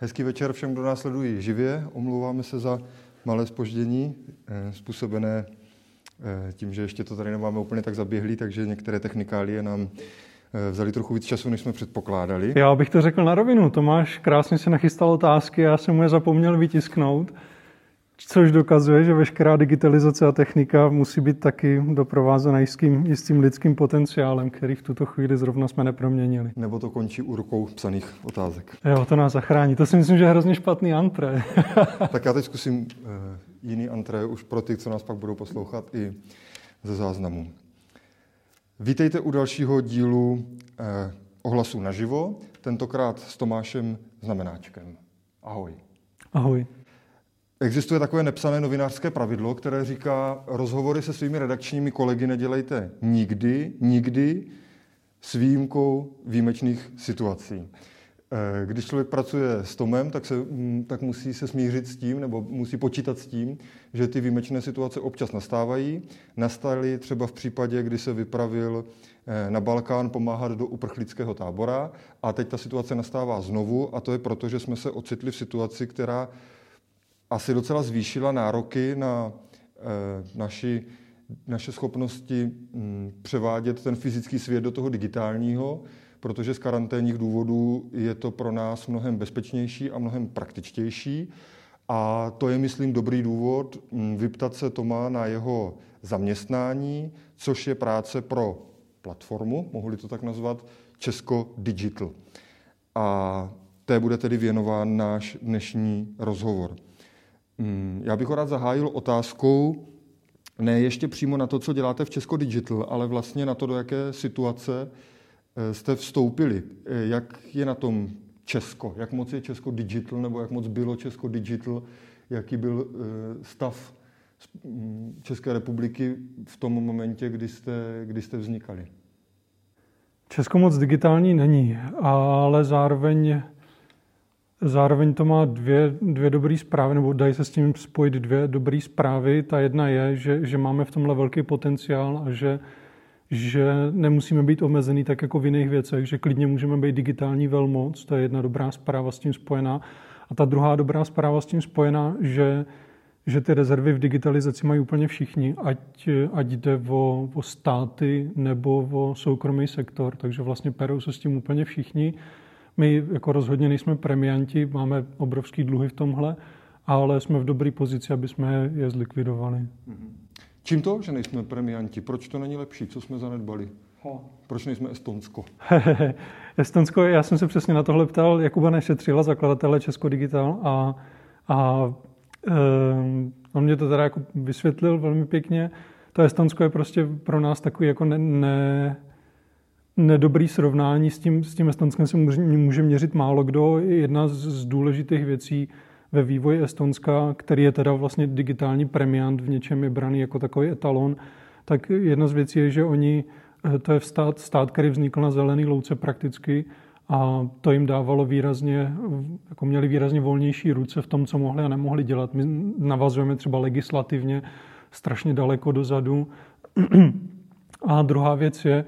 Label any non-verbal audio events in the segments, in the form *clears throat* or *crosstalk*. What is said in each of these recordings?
Hezký večer všem, kdo nás sledují živě. Omlouváme se za malé spoždění, eh, způsobené eh, tím, že ještě to tady nemáme úplně tak zaběhlý, takže některé technikálie nám eh, vzali trochu víc času, než jsme předpokládali. Já bych to řekl na rovinu. Tomáš krásně se nachystal otázky, já jsem mu je zapomněl vytisknout. Což dokazuje, že veškerá digitalizace a technika musí být taky doprovázena jistým, jistým lidským potenciálem, který v tuto chvíli zrovna jsme neproměnili. Nebo to končí u rukou psaných otázek. Jo, to nás zachrání. To si myslím, že je hrozně špatný antré. *laughs* tak já teď zkusím uh, jiný antré už pro ty, co nás pak budou poslouchat i ze záznamu. Vítejte u dalšího dílu uh, ohlasu naživo, tentokrát s Tomášem Znamenáčkem. Ahoj. Ahoj. Existuje takové nepsané novinářské pravidlo, které říká, rozhovory se svými redakčními kolegy nedělejte nikdy, nikdy s výjimkou výjimečných situací. Eh, když člověk pracuje s Tomem, tak, se, mm, tak musí se smířit s tím, nebo musí počítat s tím, že ty výjimečné situace občas nastávají. Nastaly třeba v případě, kdy se vypravil eh, na Balkán pomáhat do uprchlického tábora a teď ta situace nastává znovu a to je proto, že jsme se ocitli v situaci, která asi docela zvýšila nároky na eh, naši, naše schopnosti hm, převádět ten fyzický svět do toho digitálního, protože z karanténních důvodů je to pro nás mnohem bezpečnější a mnohem praktičtější. A to je, myslím, dobrý důvod hm, vyptat se Toma na jeho zaměstnání, což je práce pro platformu, mohli to tak nazvat, Česko Digital. A té bude tedy věnován náš dnešní rozhovor. Hmm, já bych ho rád zahájil otázkou, ne ještě přímo na to, co děláte v Česko Digital, ale vlastně na to, do jaké situace eh, jste vstoupili. Eh, jak je na tom Česko? Jak moc je Česko Digital, nebo jak moc bylo Česko Digital? Jaký byl eh, stav hm, České republiky v tom momentě, kdy jste, kdy jste vznikali? Česko moc digitální není, ale zároveň Zároveň to má dvě, dvě dobré zprávy, nebo dají se s tím spojit dvě dobré zprávy. Ta jedna je, že, že máme v tomhle velký potenciál a že, že nemusíme být omezený tak jako v jiných věcech, že klidně můžeme být digitální velmoc. To je jedna dobrá zpráva s tím spojená. A ta druhá dobrá zpráva s tím spojená, že, že ty rezervy v digitalizaci mají úplně všichni, ať, ať jde o, o státy nebo o soukromý sektor. Takže vlastně perou se s tím úplně všichni. My jako rozhodně nejsme premianti, máme obrovský dluhy v tomhle, ale jsme v dobré pozici, aby jsme je zlikvidovali. Mhm. Čím to, že nejsme premianti? Proč to není lepší? Co jsme zanedbali? Ho. Proč nejsme Estonsko? *laughs* Estonsko, já jsem se přesně na tohle ptal Jakuba Nešetřila, zakladatele Česko Digital a, a e, on mě to teda jako vysvětlil velmi pěkně. To Estonsko je prostě pro nás takový jako ne, ne, nedobrý srovnání s tím, s tím Estonskem se může, měřit málo kdo. Jedna z, z důležitých věcí ve vývoji Estonska, který je teda vlastně digitální premiant, v něčem je braný jako takový etalon, tak jedna z věcí je, že oni, eh, to je stát, stát, který vznikl na zelený louce prakticky a to jim dávalo výrazně, jako měli výrazně volnější ruce v tom, co mohli a nemohli dělat. My navazujeme třeba legislativně strašně daleko dozadu. *clears throat* A druhá věc je,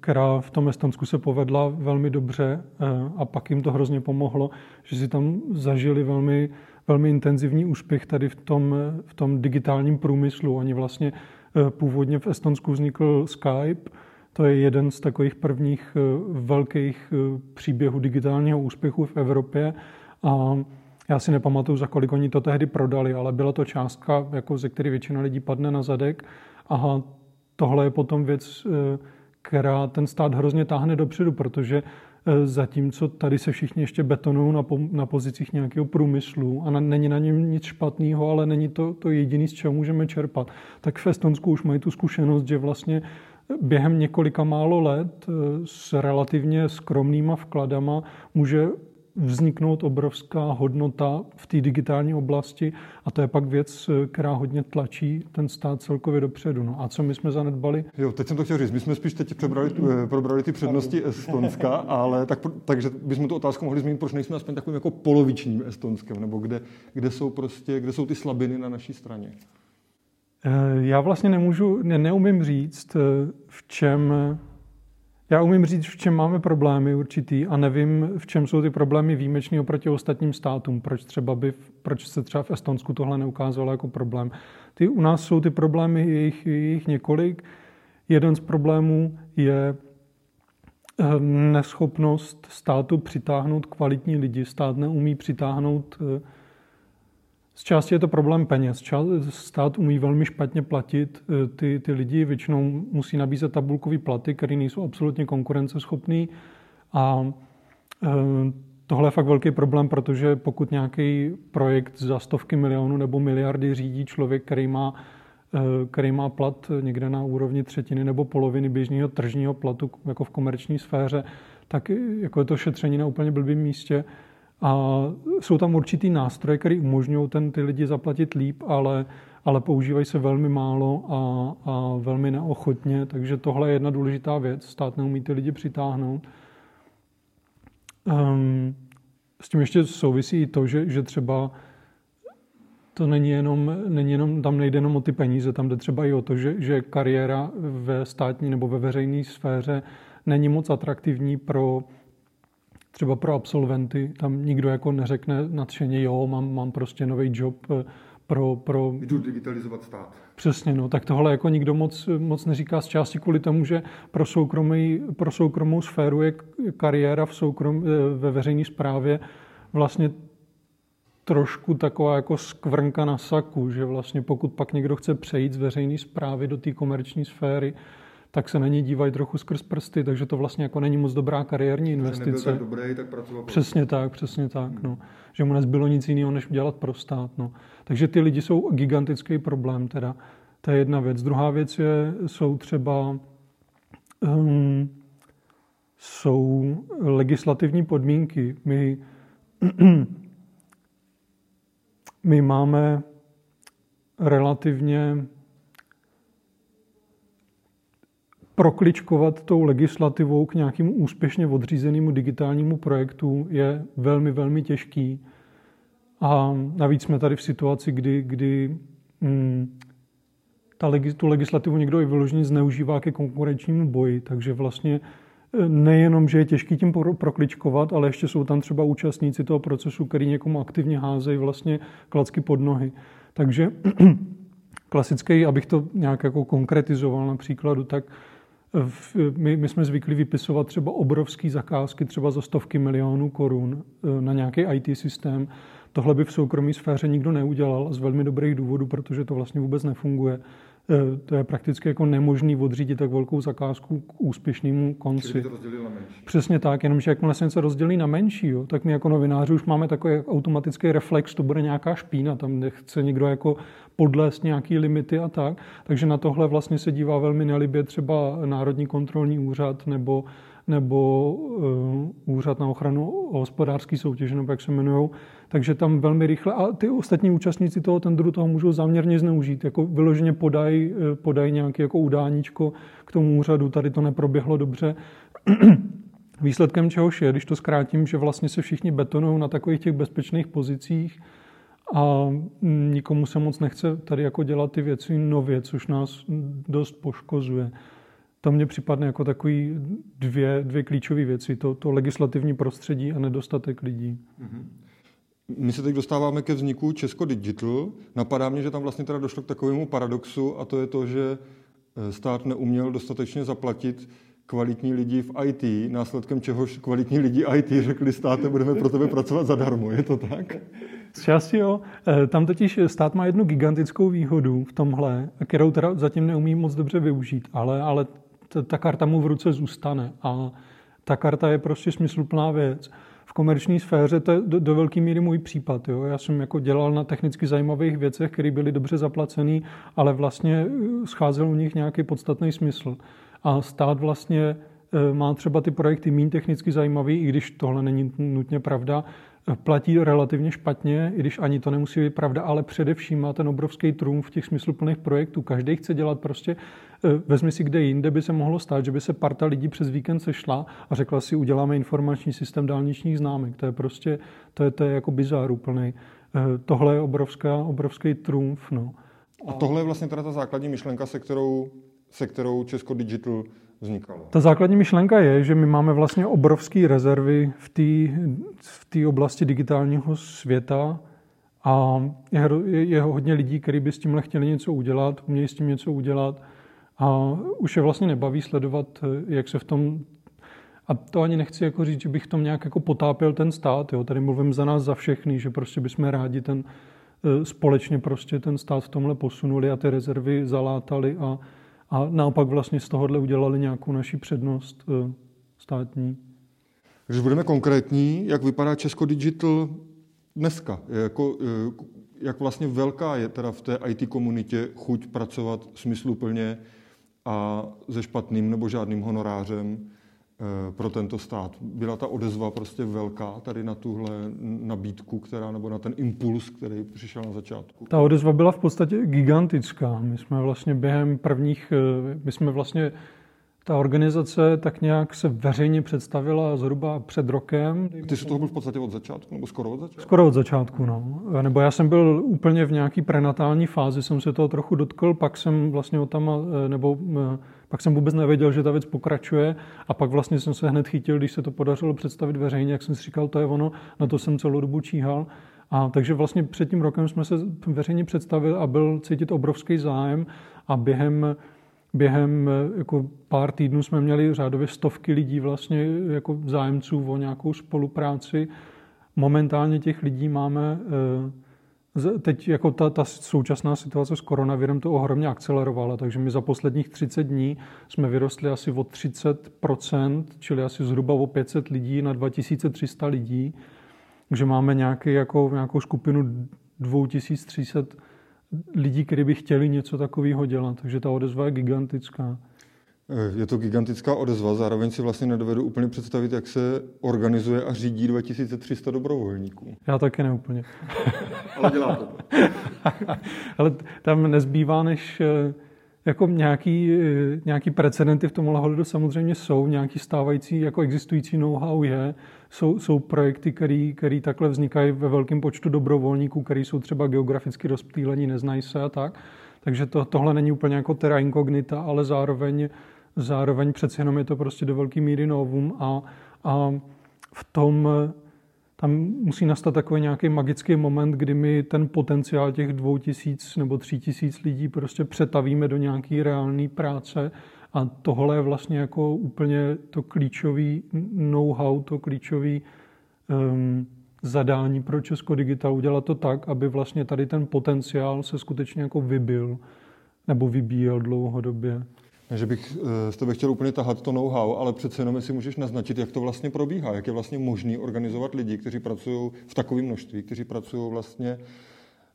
která v tom Estonsku se povedla velmi dobře eh, a pak jim to hrozně pomohlo, že si tam zažili velmi, velmi intenzivní úspěch tady v tom, v tom digitálním průmyslu. Oni vlastně eh, původně v Estonsku vznikl Skype, to je jeden z takových prvních velkých příběhů digitálního úspěchu v Evropě a já si nepamatuju, za kolik oni to tehdy prodali, ale byla to částka, jako ze které většina lidí padne na zadek. A tohle je potom věc, která ten stát hrozně táhne dopředu, protože e, zatímco tady se všichni ještě betonují na, po, na pozicích nějakého průmyslu a na, není na něm nic špatného, ale není to, to jediné, z čeho můžeme čerpat. Tak v Estonsku už mají tu zkušenost, že vlastně během několika málo let e, s relativně skromnýma vkladama může vzniknout obrovská hodnota v té digitální oblasti a to je pak věc, která hodně tlačí ten stát celkově dopředu. No a co my jsme zanedbali? Jo, teď jsem to chtěl říct. My jsme spíš teď přebrali, eh, probrali ty přednosti Estonska, ale tak, takže bychom tu otázku mohli zmínit, proč nejsme aspoň takovým jako polovičním Estonskem, nebo kde, kde, jsou prostě, kde jsou ty slabiny na naší straně? Eh, já vlastně nemůžu, ne, neumím říct, eh, v čem Já umím říct, v čem máme problémy určitý a nevím, v čem jsou ty problémy výjimečný oproti ostatním státům. Proč, třeba by, proč se třeba v Estonsku tohle neukázalo jako problém. Ty, u nás jsou ty problémy, jejich, jejich několik. Jeden z problémů je eh, neschopnost státu přitáhnout kvalitní lidi. Stát neumí přitáhnout eh, z části je to problém peněz. Stát umí velmi špatně platit eh, ty, ty lidi, většinou musí nabízet tabulkové platy, které nejsou absolutně konkurenceschopné. A eh, tohle je fakt velký problém, protože pokud nějaký projekt za stovky milionů nebo miliardy řídí člověk, který má, eh, který má plat někde na úrovni třetiny nebo poloviny běžného tržního platu, jako v komerční sféře, tak jako je to šetření na úplně blbým místě. A jsou tam určitý nástroje, které umožňují ten, ty lidi zaplatit líp, ale, ale používají se velmi málo a, a velmi neochotně, takže tohle je jedna důležitá věc. Stát neumí ty lidi přitáhnout. Um, s tím ještě souvisí i to, že, že třeba to není jenom, není jenom, tam nejde jenom o ty peníze, tam jde třeba i o to, že, že kariéra ve státní nebo ve veřejné sféře není moc atraktivní pro třeba pro absolventy, tam nikdo jako neřekne nadšeně, jo, mám, mám prostě nový job eh, pro, pro... Jdu digitalizovat stát. Přesně, no, tak tohle jako nikdo moc, moc neříká z části kvůli tomu, že pro, soukromý, pro soukromou sféru je kariéra v soukrom, eh, ve veřejné správě vlastně trošku taková jako skvrnka na saku, že vlastně pokud pak někdo chce přejít z veřejné zprávy do té komerční sféry, tak se na ní dívají trochu skrz prsty, takže to vlastně jako není moc dobrá kariérní investice. tak dobrý, tak pracoval Přesně tak, přesně tak. Hmm. No. Že mu nezbylo nic jiného, než dělat pro stát. No. Takže ty lidi jsou gigantický problém teda. To je jedna věc. Druhá věc je, jsou třeba um, jsou legislativní podmínky. My, *clears throat* my máme relativně prokličkovat tou legislativou k nějakému úspěšně odřízenému digitálnímu projektu je velmi, velmi těžký. A navíc jsme tady v situaci, kdy, kdy mm, ta legis, tu legislativu někdo i vyloženě zneužívá ke konkurenčnímu boji. Takže vlastně e, nejenom, že je těžký tím prokličkovat, ale ještě jsou tam třeba účastníci toho procesu, který někomu aktivně házejí vlastně klacky pod nohy. Takže *clears throat* klasický, abych to nějak jako konkretizoval na příkladu, tak my, my jsme zvyklí vypisovat třeba obrovské zakázky, třeba za stovky milionů korun e, na nějaký IT systém. Tohle by v soukromé sféře nikdo neudělal z velmi dobrých důvodů, protože to vlastně vůbec nefunguje. E, to je prakticky jako nemožný odřídit tak velkou zakázku k úspěšnému konci. To na menší. Přesně tak, jenomže jakmile se něco rozdělí na menší, jo, tak my jako novináři už máme takový automatický reflex, to bude nějaká špína, tam nechce někdo jako podlézt nějaký limity a tak. Takže na tohle vlastně se dívá velmi nelibě třeba Národní kontrolní úřad nebo, nebo uh, Úřad na ochranu hospodářské soutěže, nebo jak se jmenují. Takže tam velmi rychle, a ty ostatní účastníci toho tendru toho můžou záměrně zneužít, jako vyloženě podají eh, podaj nějaké jako udáníčko k tomu úřadu, tady to neproběhlo dobře. *clears throat* Výsledkem čehož je, když to zkrátím, že vlastně se všichni betonují na takových těch bezpečných pozicích, a nikomu se moc nechce tady jako dělat ty věci nově, což nás dost poškozuje. To mně připadne jako takový dvě, dvě klíčové věci. To, to legislativní prostředí a nedostatek lidí. Mm-hmm. My se teď dostáváme ke vzniku Česko Digital. Napadá mě, že tam vlastně teda došlo k takovému paradoxu a to je to, že eh, stát neuměl dostatečně zaplatit kvalitní lidi v IT, následkem čehož kvalitní lidi IT řekli státe, budeme pro tebe pracovat zadarmo. Je to tak? Z části jo. Eh, tam totiž stát má jednu gigantickou výhodu v tomhle, kterou teda zatím neumí moc dobře využít, ale, ale ta karta mu v ruce zůstane a ta karta je prostě smysluplná věc. V komerční sféře to je do, do velké míry můj případ. Jo. Já jsem jako dělal na technicky zajímavých věcech, které byly dobře zaplacené, ale vlastně eh, scházel u nich nějaký podstatný smysl. A stát vlastně eh, má třeba ty projekty méně technicky zajímavý, i když tohle není nutně pravda, platí relativně špatně, i když ani to nemusí být pravda, ale především má ten obrovský trumf těch smysluplných projektů. Každý chce dělat prostě, eh, vezmi si kde jinde by se mohlo stát, že by se parta lidí přes víkend sešla a řekla si, uděláme informační systém dálničních známek. To je prostě, to je, to je jako bizár úplný. Eh, tohle je obrovská, obrovský trumf. No. A tohle je vlastně teda ta základní myšlenka, se kterou, se kterou Česko Digital vznikalo. Ta základní myšlenka je, že my máme vlastně obrovské rezervy v té v oblasti digitálního světa a je, je hodně lidí, kteří by s tímhle chtěli něco udělat, umějí s tím něco udělat a už je vlastně nebaví sledovat, jak se v tom a to ani nechci jako říct, že bych tom nějak jako potápěl ten stát. Jo. Tady mluvím za nás, za všechny, že prostě bychom rádi ten, e, společně prostě ten stát v tomhle posunuli a ty rezervy zalátali a, a naopak vlastně z tohohle udělali nějakou naši přednost e, státní. Když budeme konkrétní, jak vypadá Česko Digital dneska? Jako, e, jak vlastně velká je teda v té IT komunitě chuť pracovat smysluplně a se špatným nebo žádným honorářem? Eh, pro tento stát. Byla ta odezva prostě velká tady na tuhle nabídku, která, nebo na ten impuls, který přišel na začátku? Ta odezva byla v podstatě gigantická. My jsme vlastně během prvních, eh, my jsme vlastně ta organizace tak nějak se veřejně představila zhruba před rokem. Ty jsi toho byl v podstatě od začátku, nebo skoro od začátku? Skoro od začátku, no. Nebo já jsem byl úplně v nějaký prenatální fázi, jsem se toho trochu dotkl, pak jsem vlastně o tam, eh, nebo eh, pak jsem vůbec nevěděl, že ta věc pokračuje a pak vlastně jsem se hned chytil, když se to podařilo představit veřejně, jak jsem si říkal, to je ono, na to jsem celou dobu číhal. A takže vlastně před tím rokem jsme se veřejně představili a byl cítit obrovský zájem a během během eh, jako pár týdnů jsme měli řádově stovky lidí vlastně jako zájemců o nějakou spolupráci. Momentálně těch lidí máme eh, Teď jako ta, ta současná situace s koronavirem to ohromně akcelerovala, takže my za posledních 30 dní jsme vyrostli asi o 30%, čili asi zhruba o 500 lidí na 2300 lidí. Takže máme nějaký, jako, nějakou skupinu 2300 lidí, kteří by chtěli něco takového dělat. Takže ta odezva je gigantická. Eh, je to gigantická odezva, zároveň si vlastně nedovedu úplně představit, jak se organizuje a řídí 2300 dobrovolníků. Já taky neúplně. Ale dělá to. *laughs* Ale tam nezbývá, než eh, jako nějaký, eh, nějaký precedenty v tom ohledu samozřejmě jsou, nějaký stávající, jako existující know-how je, jsou, jsou projekty, které takhle vznikají ve velkém počtu dobrovolníků, který jsou třeba geograficky rozptýlení, neznají se a tak. Takže to, tohle není úplně jako terra incognita, ale zároveň, zároveň přeci jenom je to prostě do velké míry novum a, a v tom tam musí nastat takový nějaký magický moment, kdy my ten potenciál těch dvou tisíc nebo tří tisíc lidí prostě přetavíme do nějaké reálné práce a tohle je vlastně jako úplně to klíčový know-how, to klíčový um, zadání pro Česko Digital udělat to tak, aby vlastně tady ten potenciál se skutečně jako vybil nebo vybíjel dlouhodobě. Že bych eh, s tebe chtěl úplně tahat to know-how, ale přece jenom si můžeš naznačit, jak to vlastně probíhá, jak je vlastně možný organizovat lidi, kteří pracují v takovém množství, kteří pracují vlastně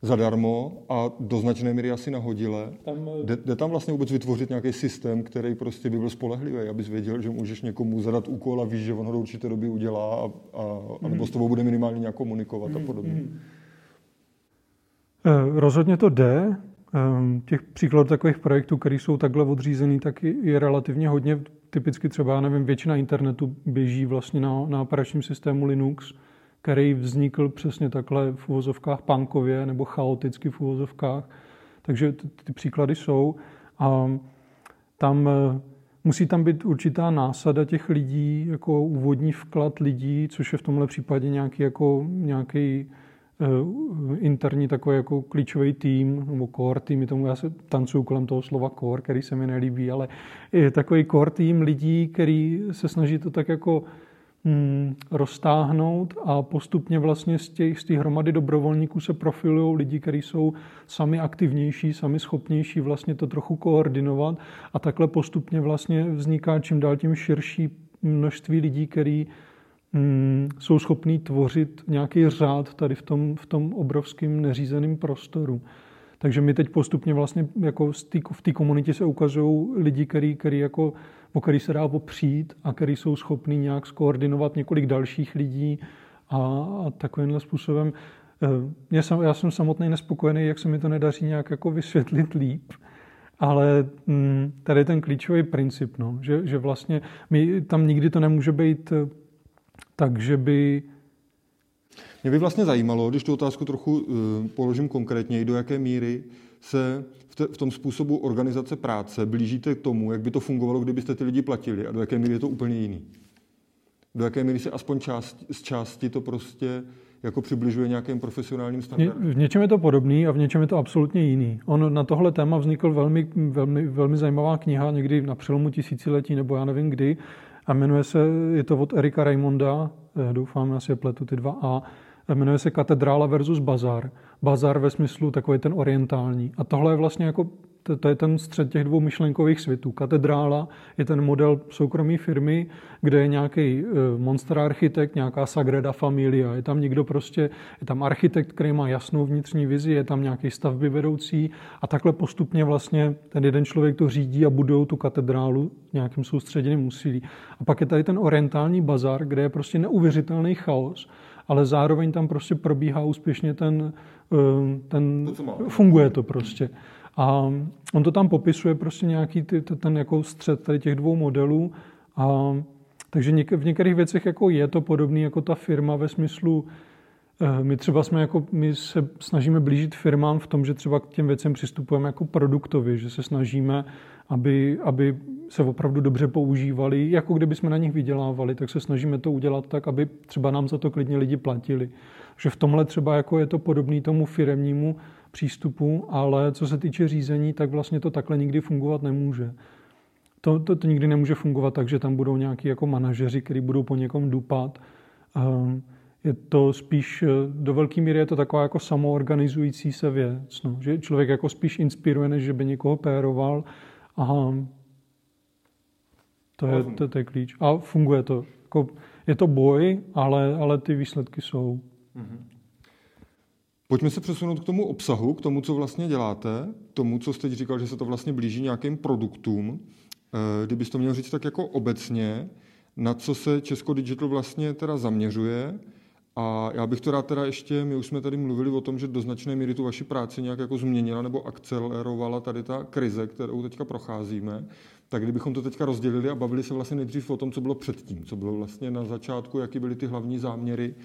zadarmo a do značné míry asi nahodile. Tam... Eh, jde, jde tam vlastně vůbec vytvořit nějaký systém, který prostě by byl spolehlivý, abys věděl, že můžeš někomu zadat úkol a víš, že on ho do určité doby udělá a, a, a nebo s tobou bude minimálně nějak komunikovat a podobně. Mm-hmm. Rozhodně to jde. Ehm, těch příkladů takových projektů, které jsou takhle odřízený, tak je relativně hodně. Typicky třeba, nevím, většina internetu běží vlastně na, na operačním systému Linux, který vznikl přesně takhle v uvozovkách punkově nebo chaoticky v uvozovkách. Takže ty, ty příklady jsou. A tam eh, musí tam být určitá násada těch lidí, jako úvodní vklad lidí, což je v tomhle případě nějaký, jako, nějaký interní takový jako klíčový tým, nebo core tým, tomu já se tancuju kolem toho slova core, který se mi nelíbí, ale je takový core tým lidí, který se snaží to tak jako hmm, roztáhnout a postupně vlastně z těch, z hromady dobrovolníků se profilují lidi, kteří jsou sami aktivnější, sami schopnější vlastně to trochu koordinovat a takhle postupně vlastně vzniká čím dál tím širší množství lidí, který mm, jsou schopní tvořit nějaký řád tady v tom, v tom obrovském neřízeném prostoru. Takže my teď postupně vlastně jako v té komunitě se ukazují lidi, který, který jako, o který se dá opřít a který jsou schopní nějak skoordinovat několik dalších lidí a, a takovýmhle způsobem. Eh, já jsem, já jsem samotný nespokojený, jak se mi to nedaří nějak jako vysvětlit líp, ale mm, tady je ten klíčový princip, no, že, že vlastně my, tam nikdy to nemůže být takže by... Mě by vlastně zajímalo, když tu otázku trochu uh, položím konkrétně, do jaké míry se v, te, v tom způsobu organizace práce blížíte k tomu, jak by to fungovalo, kdybyste ty lidi platili a do jaké míry je to úplně jiný? Do jaké míry se aspoň část, z části to prostě jako přibližuje nějakým profesionálním standardům? V něčem je to podobný a v něčem je to absolutně jiný. On na tohle téma vznikl velmi, velmi, velmi zajímavá kniha někdy na přelomu tisíciletí nebo já nevím kdy a jmenuje se, je to od Erika Raimonda, eh, doufám, asi je pletu ty dva A, jmenuje se Katedrála versus Bazar. Bazar ve smyslu takový ten orientální. A tohle je vlastně jako to, to je ten střed těch dvou myšlenkových světů. Katedrála je ten model soukromé firmy, kde je nějaký eh, monster architekt, nějaká Sagrada Familia. Je tam někdo prostě, je tam architekt, který má jasnou vnitřní vizi, je tam nějaký stavby vedoucí a takhle postupně vlastně ten jeden člověk to řídí a budou tu katedrálu nějakým soustředěným úsilí. A pak je tady ten orientální bazar, kde je prostě neuvěřitelný chaos, ale zároveň tam prostě probíhá úspěšně ten, eh, ten to, funguje to prostě. A on to tam popisuje prostě nějaký ty, ten jako střed tady těch dvou modelů. A, takže v některých věcech jako je to podobný jako ta firma ve smyslu, eh, my třeba jsme jako, my se snažíme blížit firmám v tom, že třeba k těm věcem přistupujeme jako produktovi, že se snažíme, aby, aby se opravdu dobře používali, jako kdyby jsme na nich vydělávali, tak se snažíme to udělat tak, aby třeba nám za to klidně lidi platili. Že v tomhle třeba jako je to podobný tomu firemnímu přístupu, ale co se týče řízení, tak vlastně to takhle nikdy fungovat nemůže. To, to, to nikdy nemůže fungovat tak, že tam budou nějaký jako manažeři, kteří budou po někom dupat. Ehm, je to spíš, eh, do velké míry je to taková jako samoorganizující se věc. No, že člověk jako spíš inspiruje, než že by někoho péroval. Aha, to je, to, to je klíč. A funguje to. Jako, je to boj, ale, ale ty výsledky jsou. Mm-hmm. Pojďme se přesunout k tomu obsahu, k tomu, co vlastně děláte, tomu, co jste říkal, že se to vlastně blíží nějakým produktům. Eh, kdybyste to měl říct tak jako obecně, na co se Česko Digital vlastně teda zaměřuje, a já bych to rád teda ještě, my už jsme tady mluvili o tom, že do značné míry tu vaši práci nějak jako změnila nebo akcelerovala tady ta krize, kterou teďka procházíme, tak kdybychom to teďka rozdělili a bavili se vlastně nejdřív o tom, co bylo předtím, co bylo vlastně na začátku, jaký byly ty hlavní záměry,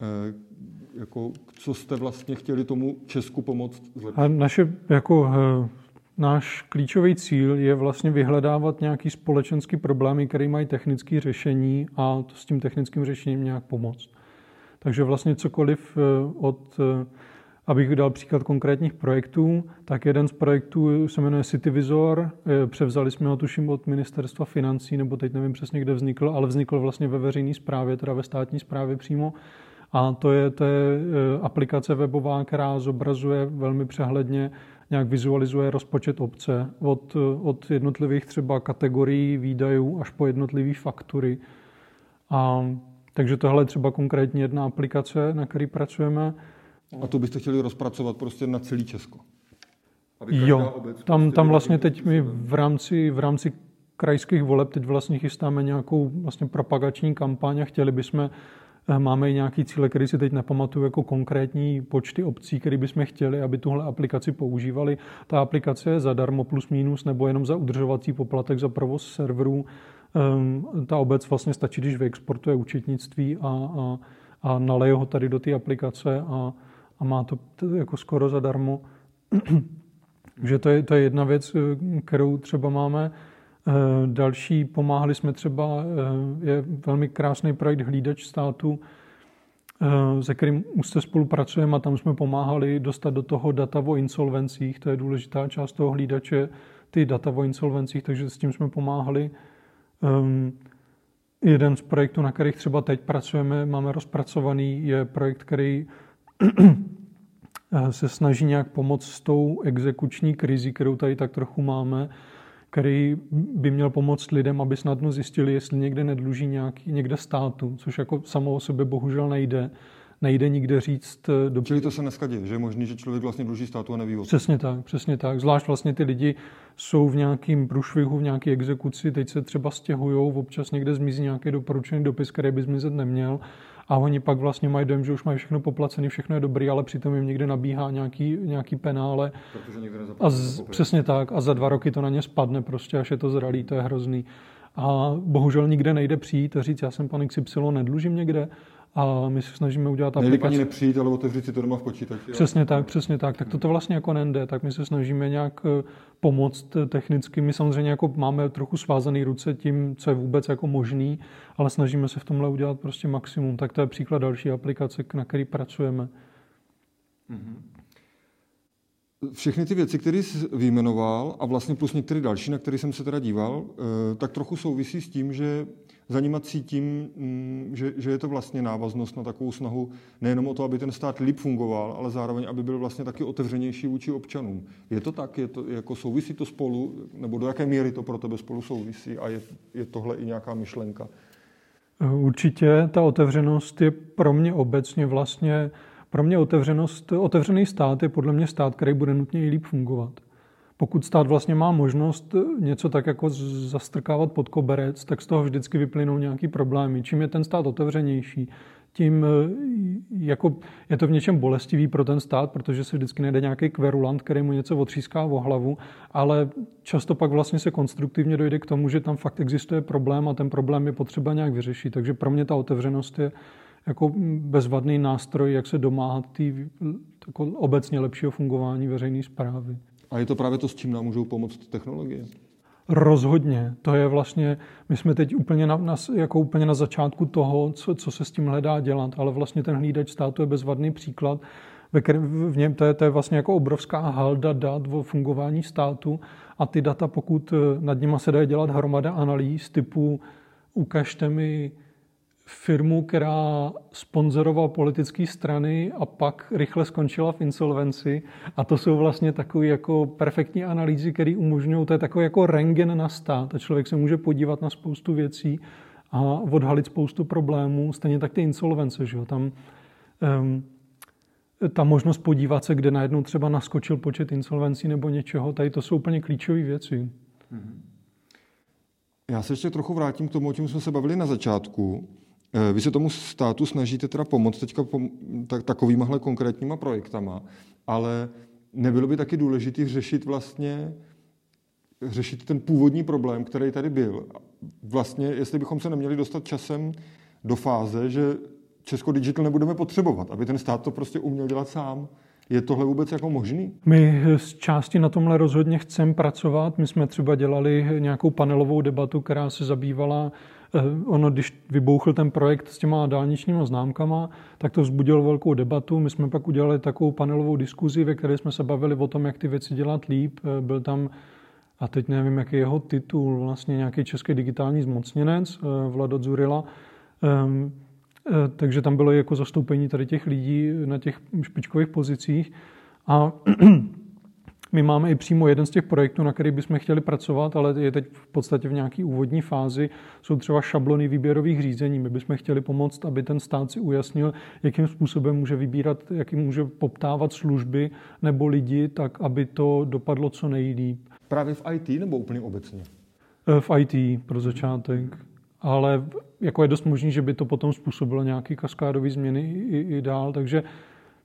Eh, jako, co jste vlastně chtěli tomu Česku pomoct zlepšit? A naše, jako, eh, náš klíčový cíl je vlastně vyhledávat nějaký společenský problémy, které mají technické řešení a to s tím technickým řešením nějak pomoct. Takže vlastně cokoliv eh, od, abych dal příklad konkrétních projektů, tak jeden z projektů se jmenuje Cityvisor. Převzali jsme ho tuším od ministerstva financí, nebo teď nevím přesně, kde vznikl, ale vznikl vlastně ve veřejné správě, teda ve státní správě přímo. A to je, to je aplikace webová, která zobrazuje velmi přehledně, nějak vizualizuje rozpočet obce od, od jednotlivých třeba kategorií výdajů až po jednotlivé faktury. A, takže tohle je třeba konkrétně jedna aplikace, na který pracujeme. A to byste chtěli rozpracovat prostě na celý Česko? Jo, tam, prostě tam vlastně teď my v rámci, v rámci krajských voleb teď vlastně chystáme nějakou vlastně propagační kampaň a chtěli bychom Eh, máme i nějaký cíle, který si teď nepamatuju jako konkrétní počty obcí, které bychom chtěli, aby tuhle aplikaci používali. Ta aplikace je zadarmo plus minus nebo jenom za udržovací poplatek za provoz serverů. Ehm, ta obec vlastně stačí, když vyexportuje účetnictví a, a, a naleje ho tady do té aplikace a, a má to jako skoro zadarmo. *clears throat* Takže to je, to je jedna věc, eh, kterou třeba máme. Eh, další pomáhali jsme třeba, eh, je velmi krásný projekt Hlídač státu, se kterým už se spolupracujeme a tam jsme pomáhali dostat do toho data o insolvencích. To je důležitá část toho hlídače, ty data o insolvencích, takže s tím jsme pomáhali. Ehm, jeden z projektů, na kterých třeba teď pracujeme, máme rozpracovaný, je projekt, který *clears throat* se snaží nějak pomoct s tou exekuční krizi, kterou tady tak trochu máme který by měl pomoct lidem, aby snadno zjistili, jestli někde nedluží nějaký, někde státu, což jako samo o sobě bohužel nejde. Nejde nikde říct... Eh, do... Čili to se dneska děje, že je možný, že člověk vlastně dluží státu a neví o Přesně tak, přesně tak. Zvlášť vlastně ty lidi jsou v nějakém průšvihu, v nějaké exekuci, teď se třeba stěhují, občas někde zmizí nějaký doporučený dopis, který by zmizet neměl a oni pak vlastně mají dojem, že už mají všechno poplacené, všechno je dobrý, ale přitom jim někde nabíhá nějaký, nějaký penále. a z, přesně tak. A za dva roky to na ně spadne prostě, až je to zralý, to je hrozný. A bohužel nikde nejde přijít a říct, já jsem pan XY, nedlužím někde. A my se snažíme udělat Nejlíp aplikaci. ani nepřijít, ale otevřít si to doma v počítači. Přesně tak, přesně tak. Tak toto vlastně jako nende, tak my se snažíme nějak eh, pomoct eh, technicky. My samozřejmě jako máme trochu svázaný ruce tím, co je vůbec jako možný, ale snažíme se v tomhle udělat prostě maximum. Tak to je příklad další aplikace, na který pracujeme. Mm-hmm. Všechny ty věci, které jsi vyjmenoval a vlastně plus některé další, na které jsem se teda díval, eh, tak trochu souvisí s tím, že za nima cítím, mm, že, že je to vlastně návaznost na takovou snahu nejenom o to, aby ten stát líp fungoval, ale zároveň, aby byl vlastně taky otevřenější vůči občanům. Je to tak? Je to, jako souvisí to spolu? Nebo do jaké míry to pro tebe spolu souvisí? A je, je tohle i nějaká myšlenka? Určitě ta otevřenost je pro mě obecně vlastně, pro mě otevřenost, otevřený stát je podle mě stát, který bude nutně i líp fungovat pokud stát vlastně má možnost něco tak jako zastrkávat pod koberec, tak z toho vždycky vyplynou nějaký problémy. Čím je ten stát otevřenější, tím eh, jako je to v něčem bolestivý pro ten stát, protože se vždycky najde nějaký kverulant, který mu něco otříská o hlavu, ale často pak vlastně se konstruktivně dojde k tomu, že tam fakt existuje problém a ten problém je potřeba nějak vyřešit. Takže pro mě ta otevřenost je jako bezvadný nástroj, jak se domáhat tý, jako obecně lepšího fungování veřejné zprávy. A je to právě to, s čím nám můžou pomoct technologie? Rozhodně. To je vlastně, my jsme teď úplně na, na, jako úplně na začátku toho, co, co se s tím hledá dělat, ale vlastně ten hlídač státu je bezvadný příklad, ve kterém, v něm to je, to je vlastně jako obrovská halda dat o fungování státu a ty data, pokud nad nima se dá dělat hromada analýz typu ukažte mi firmu, která sponzorovala politické strany a pak rychle skončila v insolvenci. A to jsou vlastně takové jako perfektní analýzy, které umožňují, to je takový jako rengen na stát. A člověk se může podívat na spoustu věcí a odhalit spoustu problémů. Stejně tak ty insolvence, že jo? Tam um, ta možnost podívat se, kde najednou třeba naskočil počet insolvencí nebo něčeho, tady to jsou úplně klíčové věci. Já se ještě trochu vrátím k tomu, o čem jsme se bavili na začátku. Eh, vy se tomu státu snažíte teda pomoct teďka tak, takovýmahle konkrétníma projektama, ale nebylo by taky důležité řešit vlastně řešit ten původní problém, který tady byl. Vlastně, jestli bychom se neměli dostat časem do fáze, že Česko Digital nebudeme potřebovat, aby ten stát to prostě uměl dělat sám. Je tohle vůbec jako možný? My z části na tomhle rozhodně chceme pracovat. My jsme třeba dělali nějakou panelovou debatu, která se zabývala ono, když vybouchl ten projekt s těma dálničníma známkama, tak to vzbudilo velkou debatu. My jsme pak udělali takovou panelovou diskuzi, ve které jsme se bavili o tom, jak ty věci dělat líp. Eh, byl tam, a teď nevím, jaký je jeho titul, vlastně nějaký český digitální zmocněnec, eh, Vlado Zurila. Ehm, takže tam bylo jako zastoupení tady těch lidí na těch špičkových pozicích. A *clears throat* My máme i přímo jeden z těch projektů, na který bychom chtěli pracovat, ale je teď v podstatě v nějaké úvodní fázi. Jsou třeba šablony výběrových řízení. My bychom chtěli pomoct, aby ten stát si ujasnil, jakým způsobem může vybírat, jakým může poptávat služby nebo lidi, tak aby to dopadlo co nejlíp. Právě v IT nebo úplně obecně? Eh, v IT pro začátek. Ale jako je dost možný, že by to potom způsobilo nějaké kaskádové změny i, i dál. Takže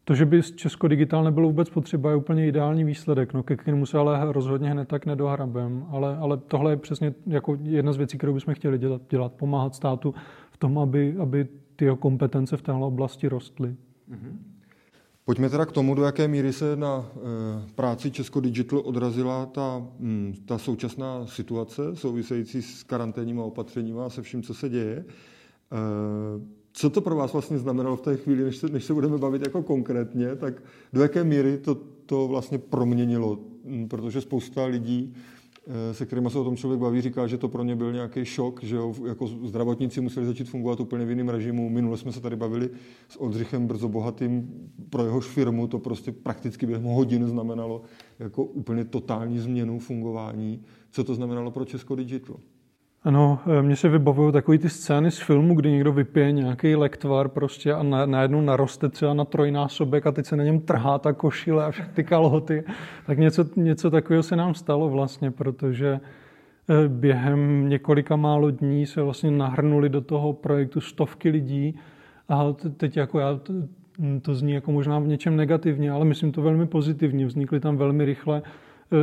to, že by Česko digitál nebylo vůbec potřeba, je úplně ideální výsledek, no, ke kterému se ale rozhodně hned tak nedohrabem. Ale, ale tohle je přesně jako jedna z věcí, kterou bychom chtěli dělat, dělat pomáhat státu v tom, aby, aby ty jeho kompetence v téhle oblasti rostly. Mm-hmm. Pojďme teda k tomu, do jaké míry se na e, práci Česko Digital odrazila ta, m, hm, ta současná situace související s karanténníma opatřeníma a se vším, co se děje. E, co to pro vás vlastně znamenalo v té chvíli, než se, než se budeme bavit jako konkrétně, tak do jaké míry to, to vlastně proměnilo? Hm, protože spousta lidí, eh, se kterými se o tom člověk baví, říká, že to pro ně byl nějaký šok, že jo, jako zdravotníci museli začít fungovat úplně v jiném režimu. Minule jsme se tady bavili s Oldřichem Brzo Bohatým, pro jehož firmu to prostě prakticky během hodin znamenalo jako úplně totální změnu fungování. Co to znamenalo pro Česko Digital? Ano, eh, mně se vybavují takové ty scény z filmu, kdy někdo vypije nějaký lektvar prostě a najednou naroste třeba na trojnásobek a teď se na něm trhá ta košile a všechny ty kalhoty. Tak něco, něco takového se nám stalo vlastně, protože eh, během několika málo dní se vlastně nahrnuli do toho projektu stovky lidí a teď jako já, to zní jako možná v něčem negativně, ale myslím to velmi pozitivně. Vznikly tam velmi rychle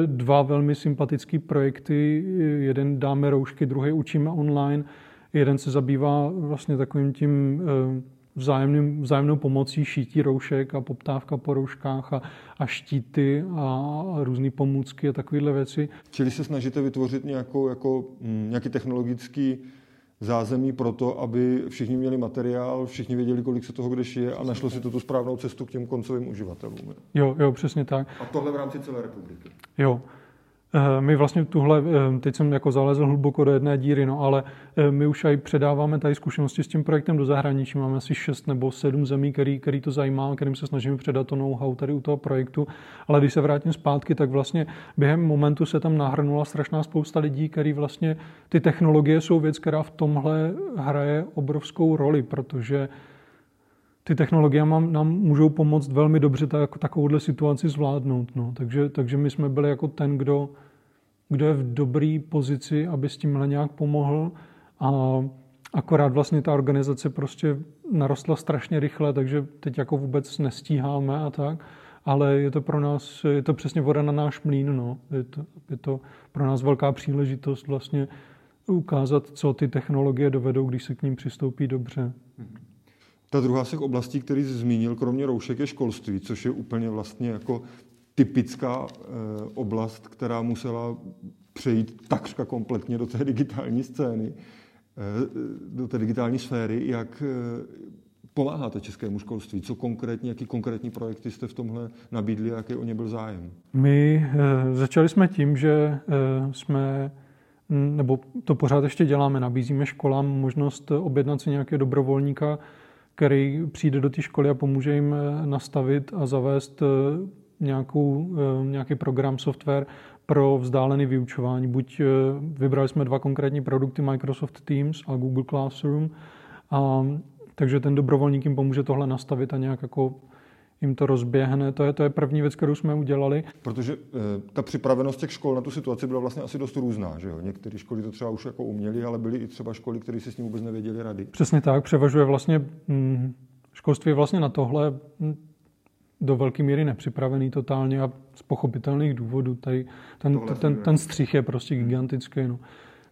dva velmi sympatické projekty. Jeden dáme roušky, druhý učíme online. Jeden se zabývá vlastně takovým tím vzájemným, vzájemnou pomocí šítí roušek a poptávka po rouškách a, a štíty a různé pomůcky a takovéhle věci. Čili se snažíte vytvořit nějakou, jako, mm, nějaký technologický zázemí pro to, aby všichni měli materiál, všichni věděli, kolik se toho kde šije a našlo si to tu správnou cestu k těm koncovým uživatelům. Jo, jo, přesně tak. A tohle v rámci celé republiky. Jo. Eh, my vlastně tuhle, eh, teď jsem jako zalezl hluboko do jedné díry, no ale eh, my už aj předáváme tady zkušenosti s tím projektem do zahraničí. Máme asi šest nebo sedm zemí, který, který to zajímá, kterým se snažíme předat to know-how tady u toho projektu. Ale když se vrátím zpátky, tak vlastně během momentu se tam nahrnula strašná spousta lidí, který vlastně ty technologie jsou věc, která v tomhle hraje obrovskou roli, protože ty technologie nám, nám můžou pomoct velmi dobře tak, takovouhle situaci zvládnout. No. Takže, takže my jsme byli jako ten, kdo, kdo je v dobré pozici, aby s tímhle nějak pomohl. A akorát vlastně ta organizace prostě narostla strašně rychle, takže teď jako vůbec nestíháme a tak. Ale je to pro nás, je to přesně voda na náš mlín. No. Je, to, je to pro nás velká příležitost vlastně ukázat, co ty technologie dovedou, když se k ním přistoupí dobře. Ta druhá z těch oblastí, který jsi zmínil, kromě roušek, je školství, což je úplně vlastně jako typická eh, oblast, která musela přejít takřka kompletně do té digitální scény, eh, do té digitální sféry. Jak eh, pomáháte českému školství? Co konkrétně, jaký konkrétní projekty jste v tomhle nabídli a jaký o ně byl zájem? My začali jsme tím, že jsme nebo to pořád ještě děláme, nabízíme školám možnost objednat si nějakého dobrovolníka, který přijde do té školy a pomůže jim nastavit a zavést nějakou, eh, nějaký program, software pro vzdálené vyučování. Buď vybrali jsme dva konkrétní produkty, Microsoft Teams a Google Classroom, a, takže ten dobrovolník jim pomůže tohle nastavit a nějak jako jim to rozběhne. To je, to je první věc, kterou jsme udělali. Protože e, ta připravenost těch škol na tu situaci byla vlastně asi dost různá. Že jo? Některé školy to třeba už jako uměly, ale byly i třeba školy, které si s tím vůbec nevěděli rady. Přesně tak. Převažuje vlastně hm, školství vlastně na tohle do velké míry nepřipravený totálně a z pochopitelných důvodů. Tady ten, ten, ten střih je prostě gigantický. No.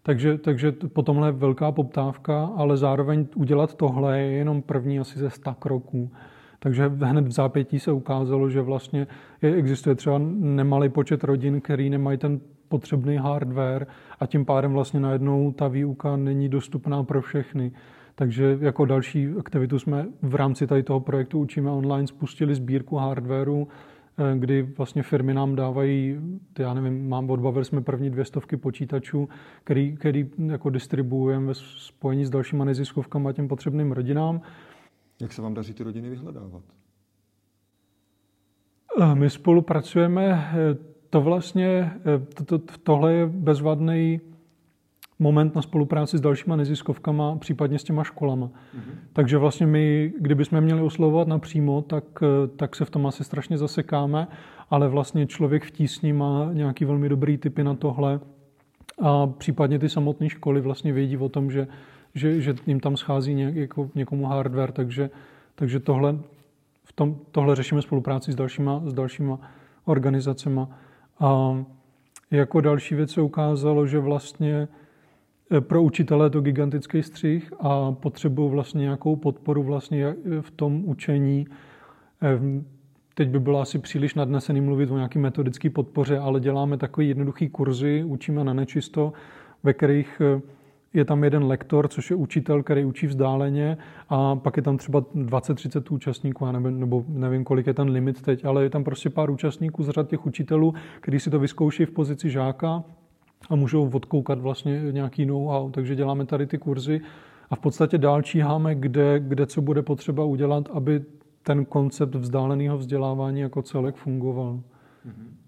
Takže, takže po tomhle je velká poptávka, ale zároveň udělat tohle je jenom první asi ze 100 kroků. Takže hned v zápětí se ukázalo, že vlastně existuje třeba nemalý počet rodin, který nemají ten potřebný hardware a tím pádem vlastně najednou ta výuka není dostupná pro všechny. Takže jako další aktivitu jsme v rámci tady toho projektu Učíme online spustili sbírku hardwareu, eh, kdy vlastně firmy nám dávají, já nevím, mám odbavili jsme první dvě stovky počítačů, který, který jako distribuujeme ve spojení s dalšíma neziskovkama těm potřebným rodinám. Jak se vám daří ty rodiny vyhledávat? Eh, my spolupracujeme, eh, to vlastně, to, to, tohle je bezvadný moment na spolupráci s dalšíma neziskovkama, případně s těma školama. Mm-hmm. Takže vlastně my, kdybychom měli oslovovat napřímo, tak, tak se v tom asi strašně zasekáme, ale vlastně člověk v tísni má nějaký velmi dobrý typy na tohle a případně ty samotné školy vlastně vědí o tom, že že, že jim tam schází něk, jako někomu hardware, takže, takže tohle, v tom, tohle řešíme spolupráci s dalšíma, s dalšíma organizacemi. A jako další věc se ukázalo, že vlastně eh, pro učitele je to gigantický střih a potřebují vlastně nějakou podporu vlastně v tom učení. Eh, teď by bylo asi příliš nadnesený mluvit o nějaké metodické podpoře, ale děláme takové jednoduché kurzy, učíme na nečisto, ve kterých eh, je tam jeden lektor, což je učitel, který učí vzdáleně a pak je tam třeba 20-30 účastníků, nebo, nebo nevím, kolik je ten limit teď, ale je tam prostě pár účastníků z řad těch učitelů, kteří si to vyzkouší v pozici žáka a můžou odkoukat vlastně nějaký know-how. Takže děláme tady ty kurzy a v podstatě dál číháme, kde, kde co bude potřeba udělat, aby ten koncept vzdáleného vzdělávání jako celek fungoval. Mm-hmm.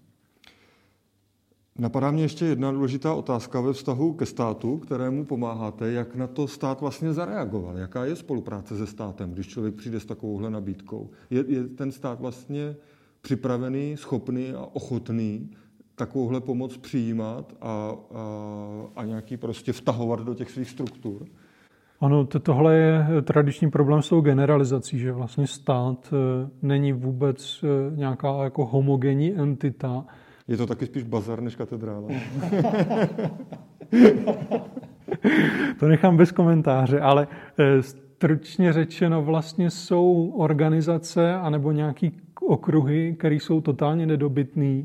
Napadá mě ještě jedna důležitá otázka ve vztahu ke státu, kterému pomáháte. Jak na to stát vlastně zareagoval? Jaká je spolupráce se státem, když člověk přijde s takovouhle nabídkou? Je, je ten stát vlastně připravený, schopný a ochotný takovouhle pomoc přijímat a, a, a nějaký prostě vtahovat do těch svých struktur? Ano, tohle je tradiční problém s tou generalizací, že vlastně stát e, není vůbec e, nějaká jako homogenní entita, je to taky spíš bazar než katedrála. *laughs* to nechám bez komentáře, ale eh, stručně řečeno vlastně jsou organizace anebo nějaký okruhy, které jsou totálně nedobytné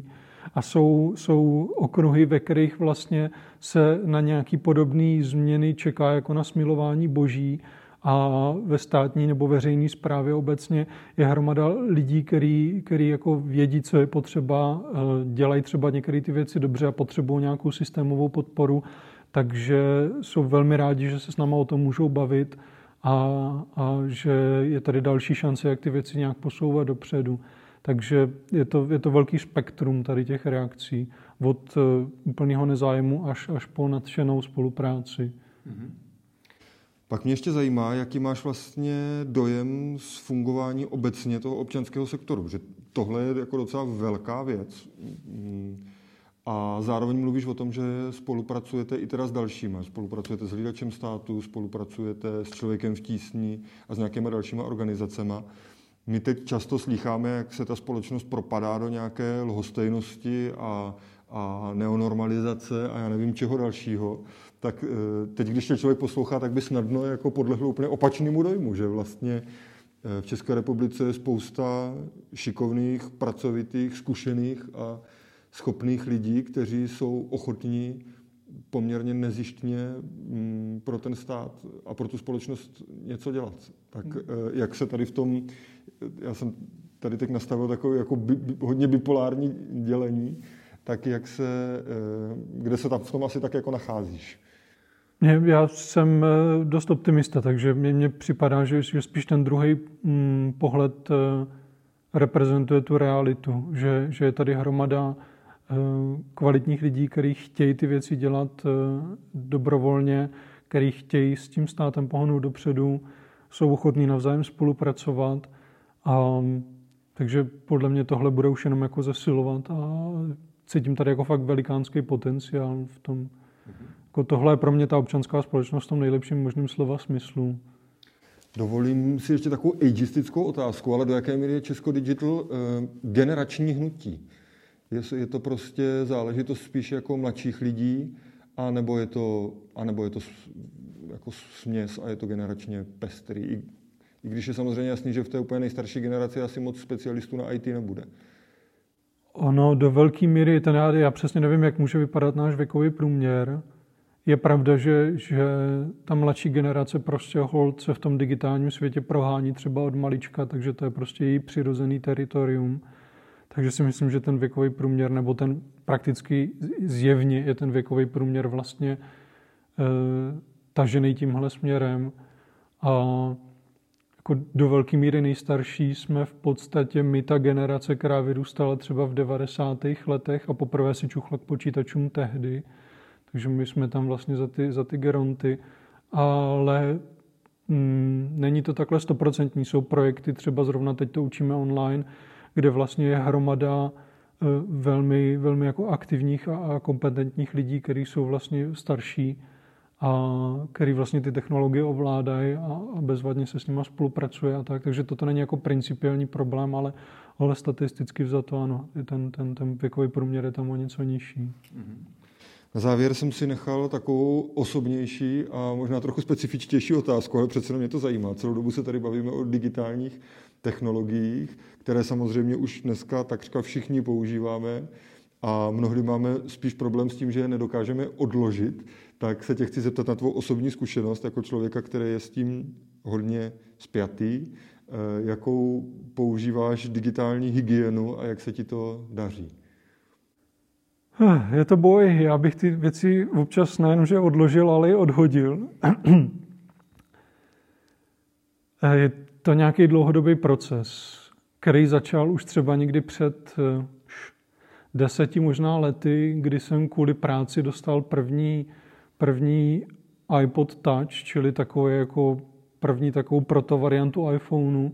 a jsou, jsou okruhy, ve kterých vlastně se na nějaký podobný změny čeká jako na smilování boží a ve státní nebo veřejné správě obecně je hromada lidí, který, který jako vědí, co je potřeba, eh, dělají třeba některé ty věci dobře a potřebují nějakou systémovou podporu, takže jsou velmi rádi, že se s náma o tom můžou bavit a, a že je tady další šance, jak ty věci nějak posouvat dopředu. Takže je to, je to velký spektrum tady těch reakcí, od uh, úplného nezájmu až, až po nadšenou spolupráci. Mm-hmm. Pak mě ještě zajímá, jaký máš vlastně dojem z fungování obecně toho občanského sektoru, že tohle je jako docela velká věc. Mm, a zároveň mluvíš o tom, že spolupracujete i teda s dalšími. Spolupracujete s hlídačem státu, spolupracujete s člověkem v tísni a s nějakýma dalšíma organizacemi. My teď často slycháme, jak se ta společnost propadá do nějaké lhostejnosti a, a neonormalizace a já nevím čeho dalšího. Tak eh, teď, když tě člověk poslouchá, tak by snadno jako podlehl úplně opačnému dojmu, že vlastně eh, v České republice je spousta šikovných, pracovitých, zkušených a schopných lidí, kteří jsou ochotní poměrně nezištně mm, pro ten stát a pro tu společnost něco dělat. Tak hmm. eh, jak se tady v tom, já jsem tady teď nastavil takové jako bi, hodně bipolární dělení, tak jak se, eh, kde se tam v tom asi tak jako nacházíš? Já jsem eh, dost optimista, takže mně, mně připadá, že, že spíš ten druhý mm, pohled reprezentuje tu realitu, že, že je tady hromada kvalitních lidí, kteří chtějí ty věci dělat eh, dobrovolně, kteří chtějí s tím státem pohnout dopředu, jsou ochotní navzájem spolupracovat. A, takže podle mě tohle bude už jenom jako zesilovat a cítím tady jako fakt velikánský potenciál v tom. Jako tohle je pro mě ta občanská společnost v tom nejlepším možným slova smyslu. Dovolím si ještě takovou ageistickou otázku, ale do jaké míry je Česko Digital eh, generační hnutí? Je, je to prostě záležitost spíš jako mladších lidí, anebo je to, anebo je to jako směs a je to generačně pestrý. I, I když je samozřejmě jasný, že v té úplně nejstarší generaci asi moc specialistů na IT nebude. Ono do velké míry, ten já, já přesně nevím, jak může vypadat náš věkový průměr. Je pravda, že, že ta mladší generace prostě hold se v tom digitálním světě prohání třeba od malička, takže to je prostě její přirozený teritorium. Takže si myslím, že ten věkový průměr, nebo ten prakticky zjevně je ten věkový průměr vlastně e, tažený tímhle směrem. A jako do velké míry nejstarší jsme v podstatě my, ta generace, která vyrůstala třeba v 90. letech a poprvé si čuchla k počítačům tehdy. Takže my jsme tam vlastně za ty, za ty geronty. Ale mm, není to takhle stoprocentní. Jsou projekty, třeba zrovna teď to učíme online, kde vlastně je hromada eh, velmi, velmi jako aktivních a kompetentních lidí, kteří jsou vlastně starší a který vlastně ty technologie ovládají a, bezvadně se s nimi spolupracuje a tak. Takže toto není jako principiální problém, ale, ale statisticky vzato ano, ten, ten, ten věkový průměr je tam o něco nižší. Na závěr jsem si nechal takovou osobnější a možná trochu specifičtější otázku, ale přece mě to zajímá. Celou dobu se tady bavíme o digitálních technologiích, které samozřejmě už dneska takřka všichni používáme a mnohdy máme spíš problém s tím, že je nedokážeme odložit, tak se tě chci zeptat na tvou osobní zkušenost jako člověka, který je s tím hodně spjatý, eh, jakou používáš digitální hygienu a jak se ti to daří? Je to boj. Já bych ty věci občas nejenom, že odložil, ale i odhodil. *clears throat* Je to nějaký dlouhodobý proces, který začal už třeba někdy před eh, deseti možná lety, kdy jsem kvůli práci dostal první, první iPod Touch, čili takový jako první takovou protovariantu iPhoneu.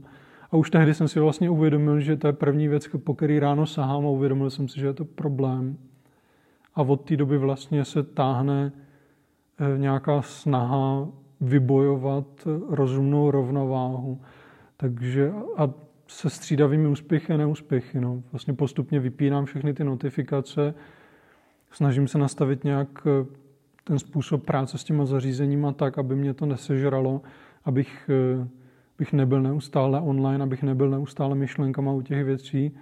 A už tehdy jsem si vlastně uvědomil, že to je první věc, po který ráno sahám a uvědomil jsem si, že je to problém. A od té doby vlastně se táhne eh, nějaká snaha vybojovat rozumnou rovnováhu. Takže a se střídavými úspěchy a neúspěchy. No. Vlastně postupně vypínám všechny ty notifikace, snažím se nastavit nějak eh, ten způsob práce s těma zařízeníma tak, aby mě to nesežralo, abych, eh, bych nebyl neustále online, abych nebyl neustále myšlenkama u těch věcí.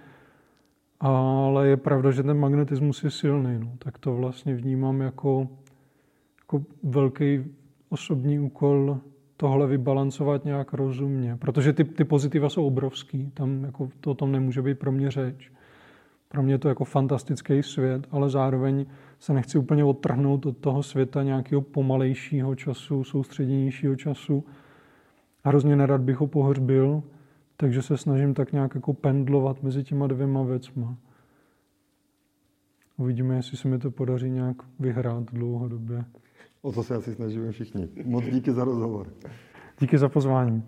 Ale je pravda, že ten magnetismus je silný. No. Tak to vlastně vnímám jako, jako velký osobní úkol tohle vybalancovat nějak rozumně. Protože ty, ty pozitiva jsou obrovský, tam jako to o tom nemůže být pro mě řeč. Pro mě je to jako fantastický svět, ale zároveň se nechci úplně odtrhnout od toho světa nějakého pomalejšího času, soustředěnějšího času. Hrozně nerad bych ho pohřbil, takže se snažím tak nějak jako pendlovat mezi těma dvěma věcma. Uvidíme, jestli se mi to podaří nějak vyhrát dlouhodobě. O to se asi snažíme všichni. Moc díky za rozhovor. Díky za pozvání.